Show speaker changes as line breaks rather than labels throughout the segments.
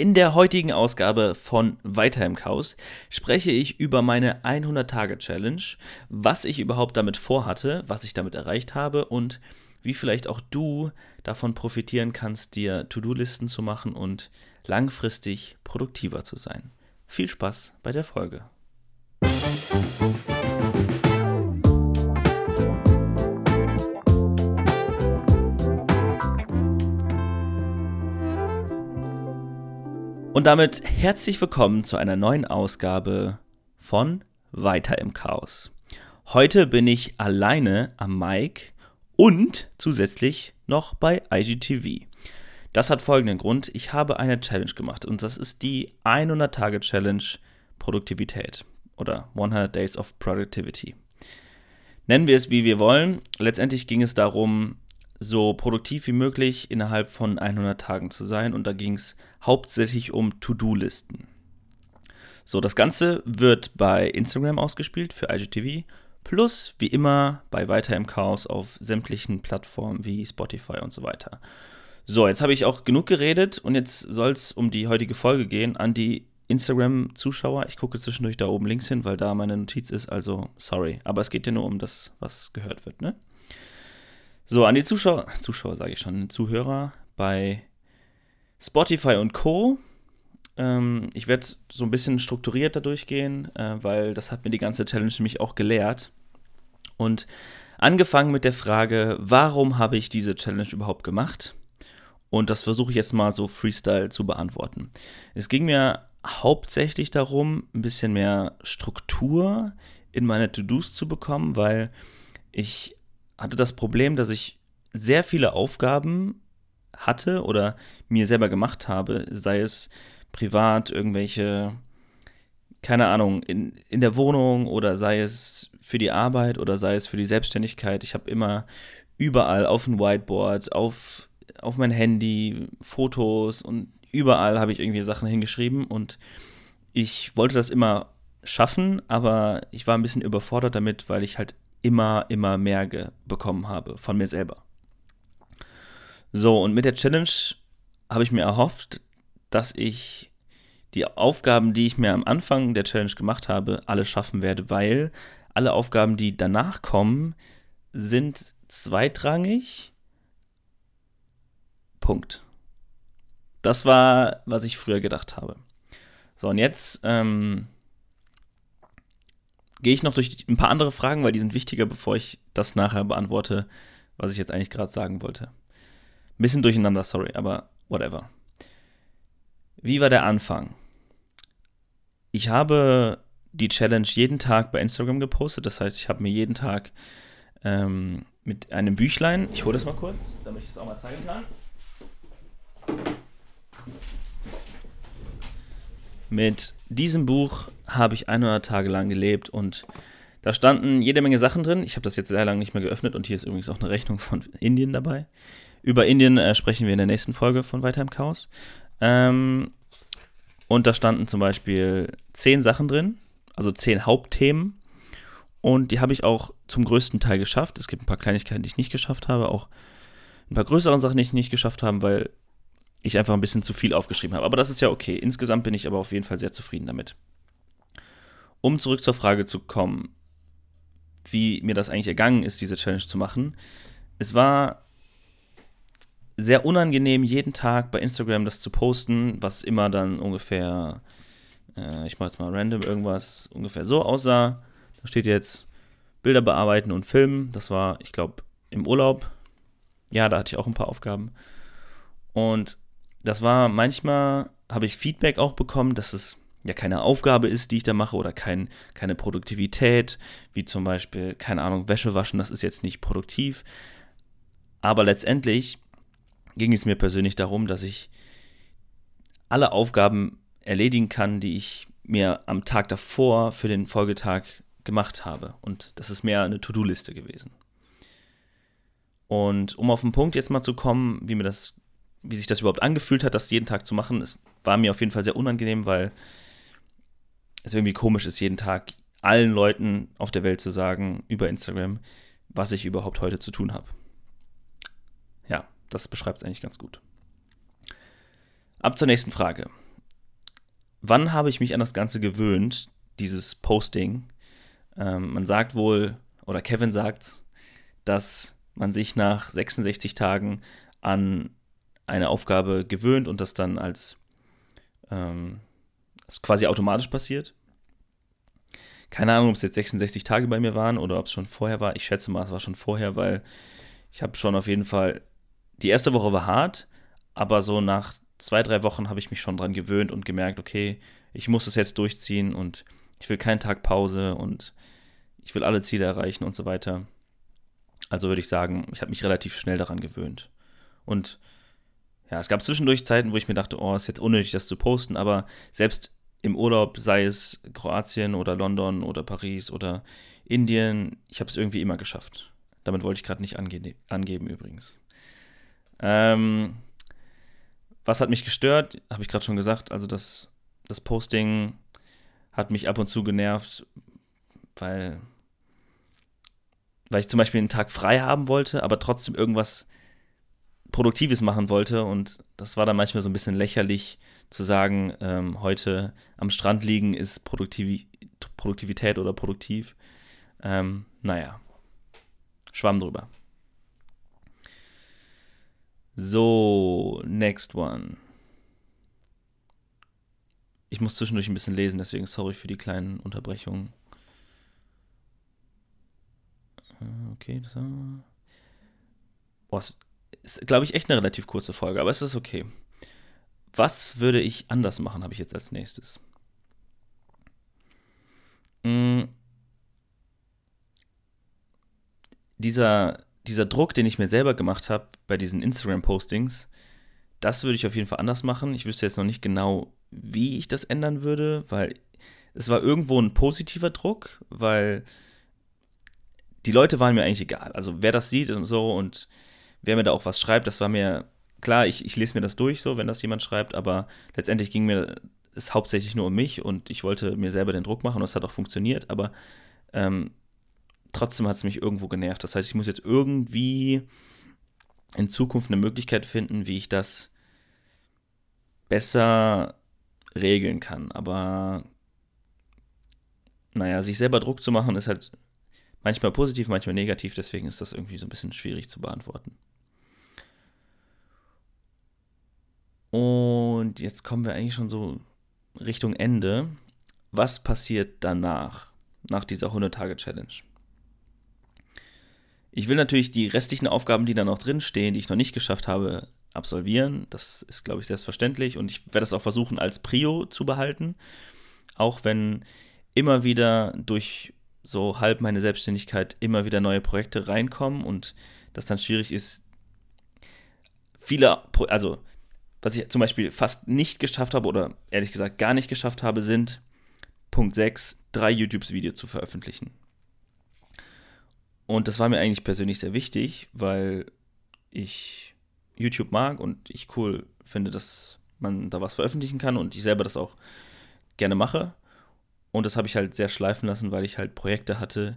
In der heutigen Ausgabe von Weiter im Chaos spreche ich über meine 100-Tage-Challenge, was ich überhaupt damit vorhatte, was ich damit erreicht habe und wie vielleicht auch du davon profitieren kannst, dir To-Do-Listen zu machen und langfristig produktiver zu sein. Viel Spaß bei der Folge. Und damit herzlich willkommen zu einer neuen Ausgabe von Weiter im Chaos. Heute bin ich alleine am Mic und zusätzlich noch bei IGTV. Das hat folgenden Grund. Ich habe eine Challenge gemacht und das ist die 100-Tage-Challenge Produktivität oder 100 Days of Productivity. Nennen wir es, wie wir wollen. Letztendlich ging es darum, so produktiv wie möglich innerhalb von 100 Tagen zu sein. Und da ging es hauptsächlich um To-Do-Listen. So, das Ganze wird bei Instagram ausgespielt für IGTV. Plus, wie immer, bei Weiter im Chaos auf sämtlichen Plattformen wie Spotify und so weiter. So, jetzt habe ich auch genug geredet und jetzt soll es um die heutige Folge gehen an die Instagram-Zuschauer. Ich gucke zwischendurch da oben links hin, weil da meine Notiz ist, also sorry. Aber es geht ja nur um das, was gehört wird, ne? So, an die Zuschauer, Zuschauer sage ich schon, Zuhörer bei Spotify und Co. Ähm, ich werde so ein bisschen strukturierter durchgehen, äh, weil das hat mir die ganze Challenge nämlich auch gelehrt. Und angefangen mit der Frage, warum habe ich diese Challenge überhaupt gemacht? Und das versuche ich jetzt mal so Freestyle zu beantworten. Es ging mir hauptsächlich darum, ein bisschen mehr Struktur in meine To-Dos zu bekommen, weil ich hatte das Problem, dass ich sehr viele Aufgaben hatte oder mir selber gemacht habe, sei es privat irgendwelche, keine Ahnung, in, in der Wohnung oder sei es für die Arbeit oder sei es für die Selbstständigkeit. Ich habe immer überall auf dem Whiteboard, auf, auf mein Handy, Fotos und überall habe ich irgendwie Sachen hingeschrieben und ich wollte das immer schaffen, aber ich war ein bisschen überfordert damit, weil ich halt immer, immer mehr bekommen habe von mir selber. So, und mit der Challenge habe ich mir erhofft, dass ich die Aufgaben, die ich mir am Anfang der Challenge gemacht habe, alle schaffen werde, weil alle Aufgaben, die danach kommen, sind zweitrangig. Punkt. Das war, was ich früher gedacht habe. So, und jetzt ähm, gehe ich noch durch ein paar andere Fragen, weil die sind wichtiger, bevor ich das nachher beantworte, was ich jetzt eigentlich gerade sagen wollte. Ein bisschen durcheinander, sorry, aber whatever. Wie war der Anfang? Ich habe die Challenge jeden Tag bei Instagram gepostet. Das heißt, ich habe mir jeden Tag ähm, mit einem Büchlein, ich hole das mal kurz, damit ich das auch mal zeigen kann. Mit diesem Buch habe ich 100 Tage lang gelebt und da standen jede Menge Sachen drin. Ich habe das jetzt sehr lange nicht mehr geöffnet und hier ist übrigens auch eine Rechnung von Indien dabei. Über Indien äh, sprechen wir in der nächsten Folge von Weiter im Chaos. Ähm, und da standen zum Beispiel zehn Sachen drin, also zehn Hauptthemen. Und die habe ich auch zum größten Teil geschafft. Es gibt ein paar Kleinigkeiten, die ich nicht geschafft habe, auch ein paar größere Sachen, die ich nicht geschafft habe, weil ich einfach ein bisschen zu viel aufgeschrieben habe. Aber das ist ja okay. Insgesamt bin ich aber auf jeden Fall sehr zufrieden damit. Um zurück zur Frage zu kommen, wie mir das eigentlich ergangen ist, diese Challenge zu machen. Es war sehr unangenehm, jeden Tag bei Instagram das zu posten, was immer dann ungefähr, äh, ich mache jetzt mal random irgendwas, ungefähr so aussah. Da steht jetzt Bilder bearbeiten und filmen. Das war, ich glaube, im Urlaub. Ja, da hatte ich auch ein paar Aufgaben. Und das war manchmal, habe ich Feedback auch bekommen, dass es ja keine Aufgabe ist, die ich da mache oder kein, keine Produktivität, wie zum Beispiel, keine Ahnung, Wäsche waschen, das ist jetzt nicht produktiv. Aber letztendlich ging es mir persönlich darum, dass ich alle Aufgaben erledigen kann, die ich mir am Tag davor für den Folgetag gemacht habe. Und das ist mehr eine To-Do-Liste gewesen. Und um auf den Punkt jetzt mal zu kommen, wie mir das wie sich das überhaupt angefühlt hat, das jeden Tag zu machen. Es war mir auf jeden Fall sehr unangenehm, weil es irgendwie komisch ist, jeden Tag allen Leuten auf der Welt zu sagen über Instagram, was ich überhaupt heute zu tun habe. Ja, das beschreibt es eigentlich ganz gut. Ab zur nächsten Frage. wann habe ich mich an das Ganze gewöhnt, dieses Posting? Ähm, man sagt wohl, oder Kevin sagt, dass man sich nach 66 Tagen an eine Aufgabe gewöhnt und das dann als ähm, quasi automatisch passiert. Keine Ahnung, ob es jetzt 66 Tage bei mir waren oder ob es schon vorher war. Ich schätze mal, es war schon vorher, weil ich habe schon auf jeden Fall. Die erste Woche war hart, aber so nach zwei, drei Wochen habe ich mich schon dran gewöhnt und gemerkt, okay, ich muss es jetzt durchziehen und ich will keinen Tag Pause und ich will alle Ziele erreichen und so weiter. Also würde ich sagen, ich habe mich relativ schnell daran gewöhnt. Und ja, es gab zwischendurch Zeiten, wo ich mir dachte, oh, ist jetzt unnötig, das zu posten, aber selbst im Urlaub, sei es Kroatien oder London oder Paris oder Indien, ich habe es irgendwie immer geschafft. Damit wollte ich gerade nicht ange angeben übrigens. Ähm, was hat mich gestört? Habe ich gerade schon gesagt. Also das, das Posting hat mich ab und zu genervt, weil, weil ich zum Beispiel einen Tag frei haben wollte, aber trotzdem irgendwas Produktives machen wollte. Und das war dann manchmal so ein bisschen lächerlich zu sagen, ähm, heute am Strand liegen ist Produktiv Produktivität oder produktiv. Ähm, naja, schwamm drüber. So, next one. Ich muss zwischendurch ein bisschen lesen, deswegen sorry für die kleinen Unterbrechungen. Äh, okay, das war. Boah, ist, glaube ich, echt eine relativ kurze Folge, aber es ist okay. Was würde ich anders machen, habe ich jetzt als nächstes. Hm. Dieser, dieser Druck, den ich mir selber gemacht habe bei diesen Instagram-Postings, das würde ich auf jeden Fall anders machen. Ich wüsste jetzt noch nicht genau, wie ich das ändern würde, weil es war irgendwo ein positiver Druck, weil die Leute waren mir eigentlich egal. Also wer das sieht und so und wer mir da auch was schreibt, das war mir klar, ich, ich lese mir das durch, so, wenn das jemand schreibt, aber letztendlich ging mir es hauptsächlich nur um mich und ich wollte mir selber den Druck machen und es hat auch funktioniert, aber ähm, trotzdem hat es mich irgendwo genervt. Das heißt, ich muss jetzt irgendwie in Zukunft eine Möglichkeit finden, wie ich das besser regeln kann. Aber naja, sich selber Druck zu machen, ist halt manchmal positiv, manchmal negativ, deswegen ist das irgendwie so ein bisschen schwierig zu beantworten. Und jetzt kommen wir eigentlich schon so Richtung Ende. Was passiert danach, nach dieser 100-Tage-Challenge? Ich will natürlich die restlichen Aufgaben, die da noch drin stehen, die ich noch nicht geschafft habe, absolvieren. Das ist, glaube ich, selbstverständlich. Und ich werde das auch versuchen, als Prio zu behalten. Auch wenn immer wieder durch so halb meine Selbstständigkeit immer wieder neue Projekte reinkommen und das dann schwierig ist, viele, also was ich zum Beispiel fast nicht geschafft habe oder ehrlich gesagt gar nicht geschafft habe, sind Punkt 6, drei YouTube-Videos zu veröffentlichen. Und das war mir eigentlich persönlich sehr wichtig, weil ich YouTube mag und ich cool finde, dass man da was veröffentlichen kann und ich selber das auch gerne mache. Und das habe ich halt sehr schleifen lassen, weil ich halt Projekte hatte,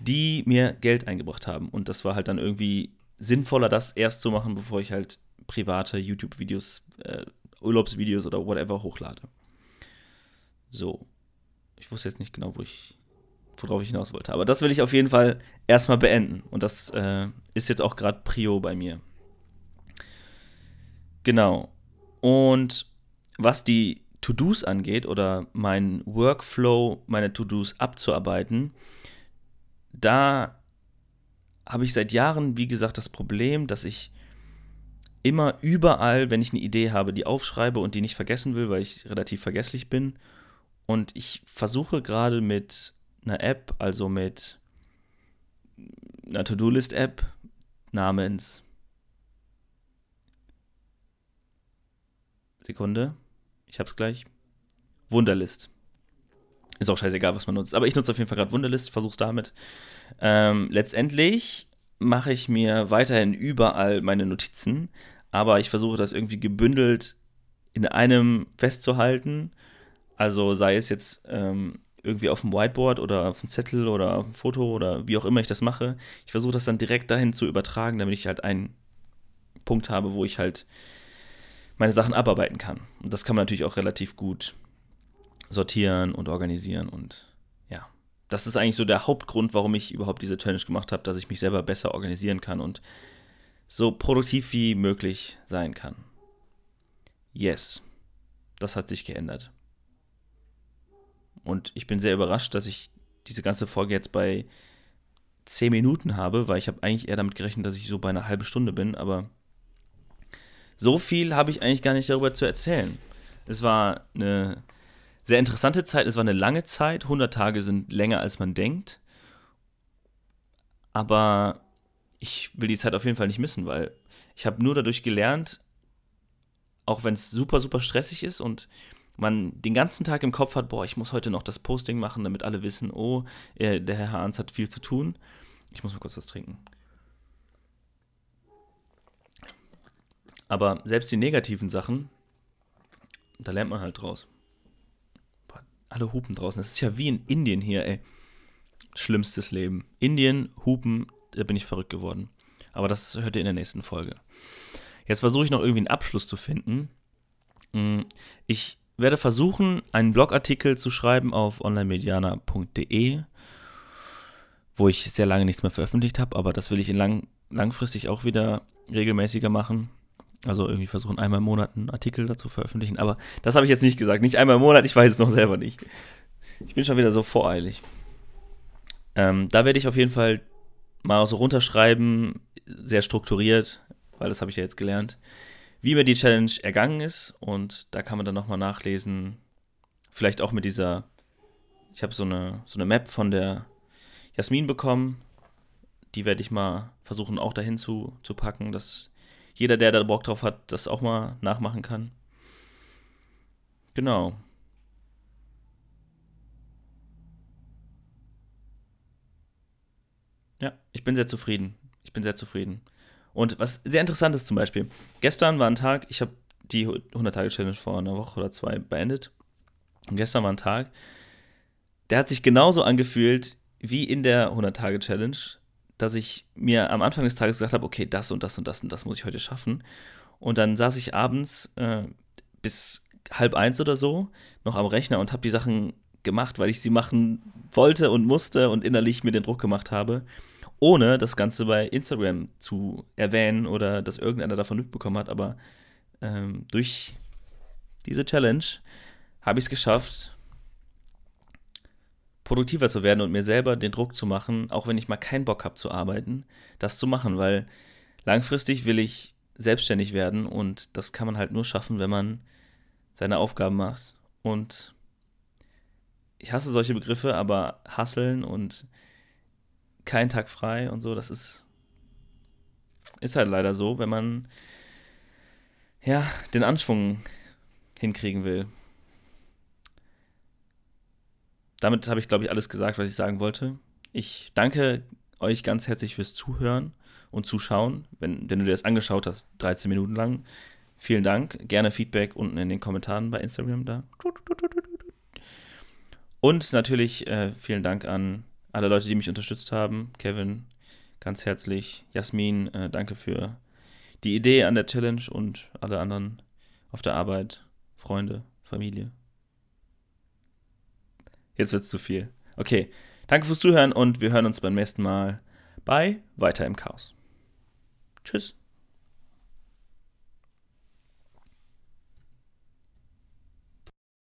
die mir Geld eingebracht haben. Und das war halt dann irgendwie sinnvoller, das erst zu machen, bevor ich halt private YouTube-Videos, äh, Urlaubsvideos oder whatever hochlade. So. Ich wusste jetzt nicht genau, wo ich, worauf ich hinaus wollte. Aber das will ich auf jeden Fall erstmal beenden. Und das äh, ist jetzt auch gerade Prio bei mir. Genau. Und was die To-Dos angeht oder mein Workflow, meine To-Dos abzuarbeiten, da habe ich seit Jahren, wie gesagt, das Problem, dass ich immer überall, wenn ich eine Idee habe, die aufschreibe und die nicht vergessen will, weil ich relativ vergesslich bin. Und ich versuche gerade mit einer App, also mit einer To-Do-List-App namens Sekunde, ich hab's gleich. Wunderlist. Ist auch scheißegal, was man nutzt. Aber ich nutze auf jeden Fall gerade Wunderlist, versuch's damit. Ähm, letztendlich mache ich mir weiterhin überall meine Notizen, aber ich versuche das irgendwie gebündelt in einem festzuhalten. Also sei es jetzt ähm, irgendwie auf dem Whiteboard oder auf dem Zettel oder auf dem Foto oder wie auch immer ich das mache. Ich versuche das dann direkt dahin zu übertragen, damit ich halt einen Punkt habe, wo ich halt meine Sachen abarbeiten kann. Und das kann man natürlich auch relativ gut sortieren und organisieren und das ist eigentlich so der Hauptgrund, warum ich überhaupt diese Challenge gemacht habe, dass ich mich selber besser organisieren kann und so produktiv wie möglich sein kann. Yes, das hat sich geändert. Und ich bin sehr überrascht, dass ich diese ganze Folge jetzt bei 10 Minuten habe, weil ich habe eigentlich eher damit gerechnet, dass ich so bei einer halben Stunde bin, aber so viel habe ich eigentlich gar nicht darüber zu erzählen. Es war eine sehr interessante Zeit, es war eine lange Zeit, 100 Tage sind länger als man denkt, aber ich will die Zeit auf jeden Fall nicht missen, weil ich habe nur dadurch gelernt, auch wenn es super, super stressig ist und man den ganzen Tag im Kopf hat, boah, ich muss heute noch das Posting machen, damit alle wissen, oh, der Herr Hans hat viel zu tun. Ich muss mal kurz was trinken. Aber selbst die negativen Sachen, da lernt man halt draus. Alle hupen draußen. Das ist ja wie in Indien hier, ey. Schlimmstes Leben. Indien, hupen, da bin ich verrückt geworden. Aber das hört ihr in der nächsten Folge. Jetzt versuche ich noch irgendwie einen Abschluss zu finden. Mm, ich werde versuchen, einen Blogartikel zu schreiben auf onlinemediana.de, wo ich sehr lange nichts mehr veröffentlicht habe, aber das will ich lang, langfristig auch wieder regelmäßiger machen. Also irgendwie versuchen, einmal im Monat einen Artikel dazu veröffentlichen. Aber das habe ich jetzt nicht gesagt. Nicht einmal im Monat, ich weiß es noch selber nicht. Ich bin schon wieder so voreilig. Ähm, da werde ich auf jeden Fall mal so runterschreiben, sehr strukturiert, weil das habe ich ja jetzt gelernt, wie mir die Challenge ergangen ist. Und da kann man dann nochmal nachlesen, vielleicht auch mit dieser, ich habe so eine, so eine Map von der Jasmin bekommen. Die werde ich mal versuchen auch dahin zu, zu packen, dass jeder, der da Bock drauf hat, das auch mal nachmachen kann. Genau. Ja, ich bin sehr zufrieden. Ich bin sehr zufrieden. Und was sehr interessant ist zum Beispiel, gestern war ein Tag, ich habe die 100-Tage-Challenge vor einer Woche oder zwei beendet. Und gestern war ein Tag, der hat sich genauso angefühlt wie in der 100-Tage-Challenge, dass ich mir am Anfang des Tages gesagt habe, okay, das und das und das und das muss ich heute schaffen. Und dann saß ich abends äh, bis halb eins oder so noch am Rechner und habe die Sachen gemacht, weil ich sie machen wollte und musste und innerlich mir den Druck gemacht habe ohne das Ganze bei Instagram zu erwähnen oder dass irgendeiner davon mitbekommen hat. Aber ähm, durch diese Challenge habe ich es geschafft, produktiver zu werden und mir selber den Druck zu machen, auch wenn ich mal keinen Bock habe zu arbeiten, das zu machen, weil langfristig will ich selbstständig werden und das kann man halt nur schaffen, wenn man seine Aufgaben macht. Und ich hasse solche Begriffe, aber hasseln und keinen Tag frei und so. Das ist, ist halt leider so, wenn man ja den Anschwung hinkriegen will. Damit habe ich, glaube ich, alles gesagt, was ich sagen wollte. Ich danke euch ganz herzlich fürs Zuhören und Zuschauen. Wenn, wenn du dir das angeschaut hast, 13 Minuten lang, vielen Dank. Gerne Feedback unten in den Kommentaren bei Instagram da. Und natürlich äh, vielen Dank an alle Leute, die mich unterstützt haben. Kevin, ganz herzlich. Jasmin, äh, danke für die Idee an der Challenge und alle anderen auf der Arbeit, Freunde, Familie. Jetzt wird es zu viel. Okay, danke fürs Zuhören und wir hören uns beim nächsten Mal bei Weiter im Chaos. Tschüss.